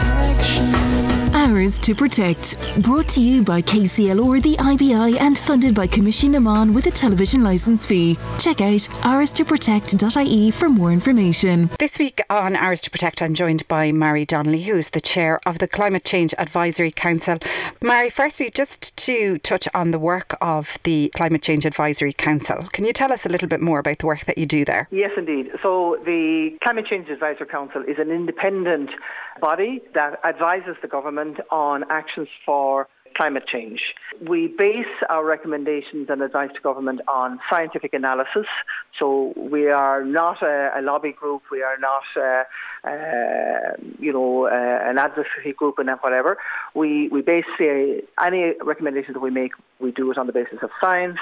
time. Ours to Protect. Brought to you by KCLR, the IBI, and funded by Coimisiún na Meán with a television licence fee. Check out ourstoprotect.ie for more information. This week on Ours to Protect, I'm joined by Marie Donnelly, who is the chair of the Climate Change Advisory Council. Marie, firstly, just to touch on the work of the Climate Change Advisory Council, can you tell us a little bit more about the work that you do there? Yes, indeed. So, the Climate Change Advisory Council is an independent body that advises the government on actions for climate change. We base our recommendations and advice to government on scientific analysis. So we are not a, a lobby group. We are not, uh, uh, you know, uh, an advocacy group and whatever. We we base any recommendations that we make. We do it on the basis of science.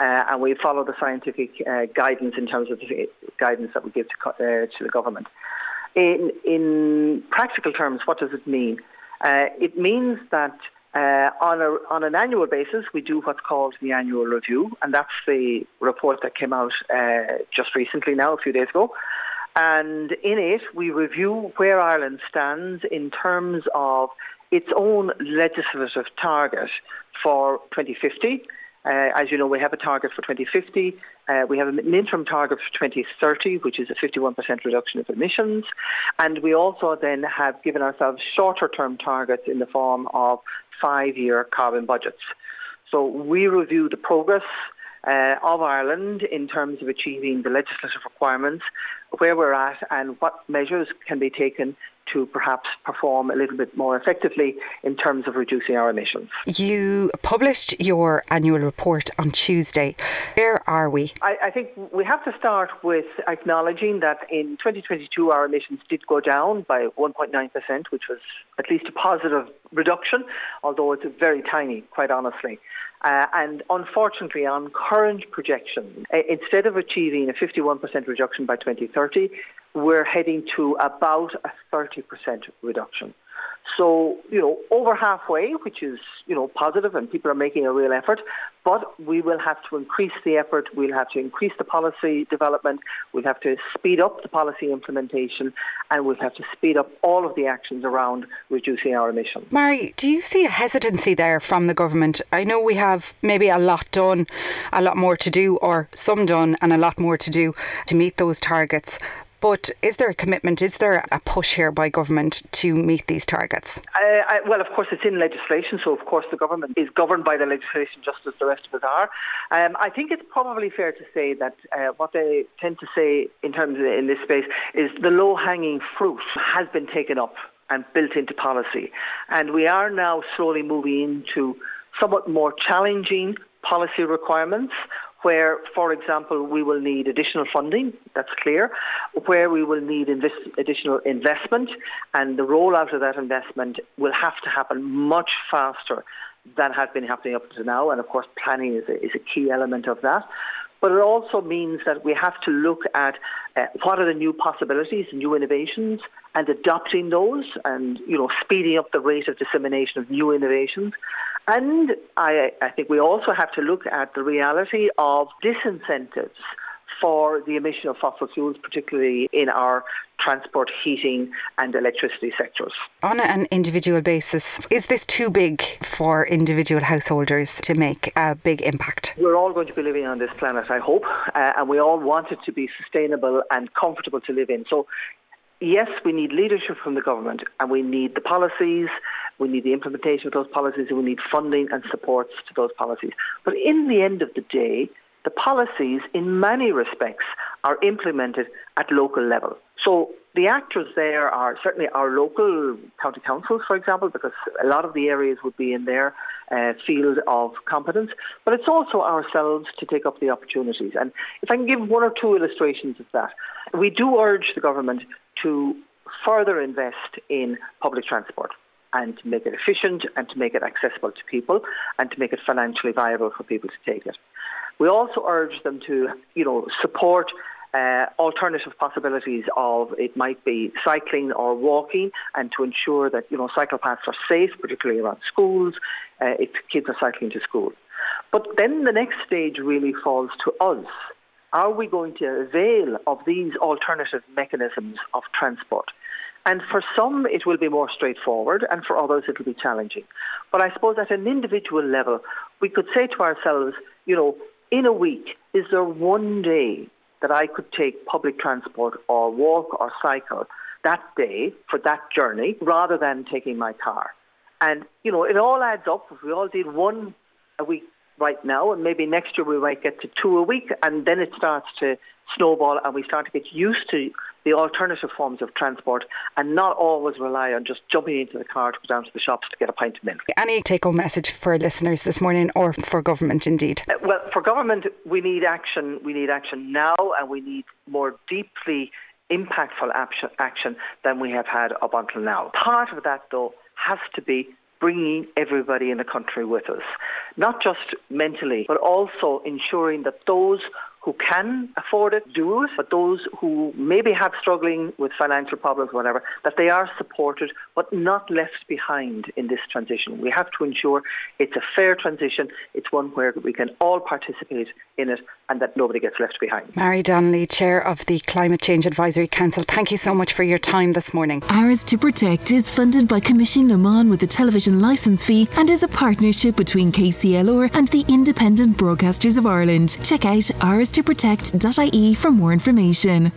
Uh, and we follow the scientific uh, guidance in terms of the guidance that we give to, uh, to the government. In, in practical terms, what does it mean? Uh, it means that uh, on, a, on an annual basis, we do what's called the annual review, and that's the report that came out uh, just recently now, a few days ago. And in it, we review where Ireland stands in terms of its own legislative target for 2050 uh, as you know, we have a target for 2050. Uh, we have an interim target for 2030, which is a 51% reduction of emissions. And we also then have given ourselves shorter term targets in the form of five year carbon budgets. So we review the progress uh, of Ireland in terms of achieving the legislative requirements, where we're at, and what measures can be taken to perhaps perform a little bit more effectively in terms of reducing our emissions. You published your annual report on Tuesday. Where are we? I, I think we have to start with acknowledging that in 2022 our emissions did go down by 1.9%, which was at least a positive reduction, although it's very tiny, quite honestly. Uh, and unfortunately, on current projections, instead of achieving a 51% reduction by 2030, we're heading to about a 30% reduction. So, you know, over halfway, which is, you know, positive and people are making a real effort, but we will have to increase the effort, we'll have to increase the policy development, we'll have to speed up the policy implementation, and we'll have to speed up all of the actions around reducing our emissions. Marie, do you see a hesitancy there from the government? I know we have maybe a lot done, a lot more to do, or some done and a lot more to do to meet those targets. But is there a commitment, is there a push here by government to meet these targets? Uh, I, well, of course, it's in legislation, so of course the government is governed by the legislation just as the rest of us are. Um, I think it's probably fair to say that uh, what they tend to say in terms of in this space is the low hanging fruit has been taken up and built into policy. And we are now slowly moving into somewhat more challenging policy requirements where, for example, we will need additional funding, that's clear, where we will need invest- additional investment, and the rollout of that investment will have to happen much faster than has been happening up to now. And of course, planning is a, is a key element of that. But it also means that we have to look at uh, what are the new possibilities, new innovations, and adopting those, and you know, speeding up the rate of dissemination of new innovations. And I, I think we also have to look at the reality of disincentives for the emission of fossil fuels, particularly in our transport, heating, and electricity sectors. On an individual basis, is this too big for individual householders to make a big impact? We're all going to be living on this planet, I hope, uh, and we all want it to be sustainable and comfortable to live in. So, yes, we need leadership from the government, and we need the policies we need the implementation of those policies, and we need funding and supports to those policies. But in the end of the day, the policies, in many respects, are implemented at local level. So the actors there are certainly our local county councils, for example, because a lot of the areas would be in their uh, field of competence, but it's also ourselves to take up the opportunities. And if I can give one or two illustrations of that, we do urge the government to further invest in public transport and to make it efficient and to make it accessible to people and to make it financially viable for people to take it. We also urge them to, you know, support uh, alternative possibilities of it might be cycling or walking, and to ensure that you know cycle paths are safe, particularly around schools, uh, if kids are cycling to school. But then the next stage really falls to us. Are we going to avail of these alternative mechanisms of transport? And for some, it will be more straightforward, and for others, it will be challenging. But I suppose at an individual level, we could say to ourselves, you know, in a week, is there one day that I could take public transport or walk or cycle that day for that journey rather than taking my car? And, you know, it all adds up. If we all did one a week right now, and maybe next year we might get to two a week, and then it starts to snowball and we start to get used to the alternative forms of transport and not always rely on just jumping into the car to go down to the shops to get a pint of milk. Any take home message for listeners this morning or for government indeed? Uh, well, for government, we need action. We need action now and we need more deeply impactful action than we have had up until now. Part of that, though, has to be bringing everybody in the country with us, not just mentally, but also ensuring that those who can afford it do it, but those who maybe have struggling with financial problems, whatever, that they are supported but not left behind in this transition. We have to ensure it's a fair transition. It's one where we can all participate in it and that nobody gets left behind. Marie Donnelly, Chair of the Climate Change Advisory Council, thank you so much for your time this morning. Ours to Protect is funded by Coimisiún na Meán with a television licence fee and is a partnership between KCLR and the Independent Broadcasters of Ireland. Check out ours to protect.ie for more information.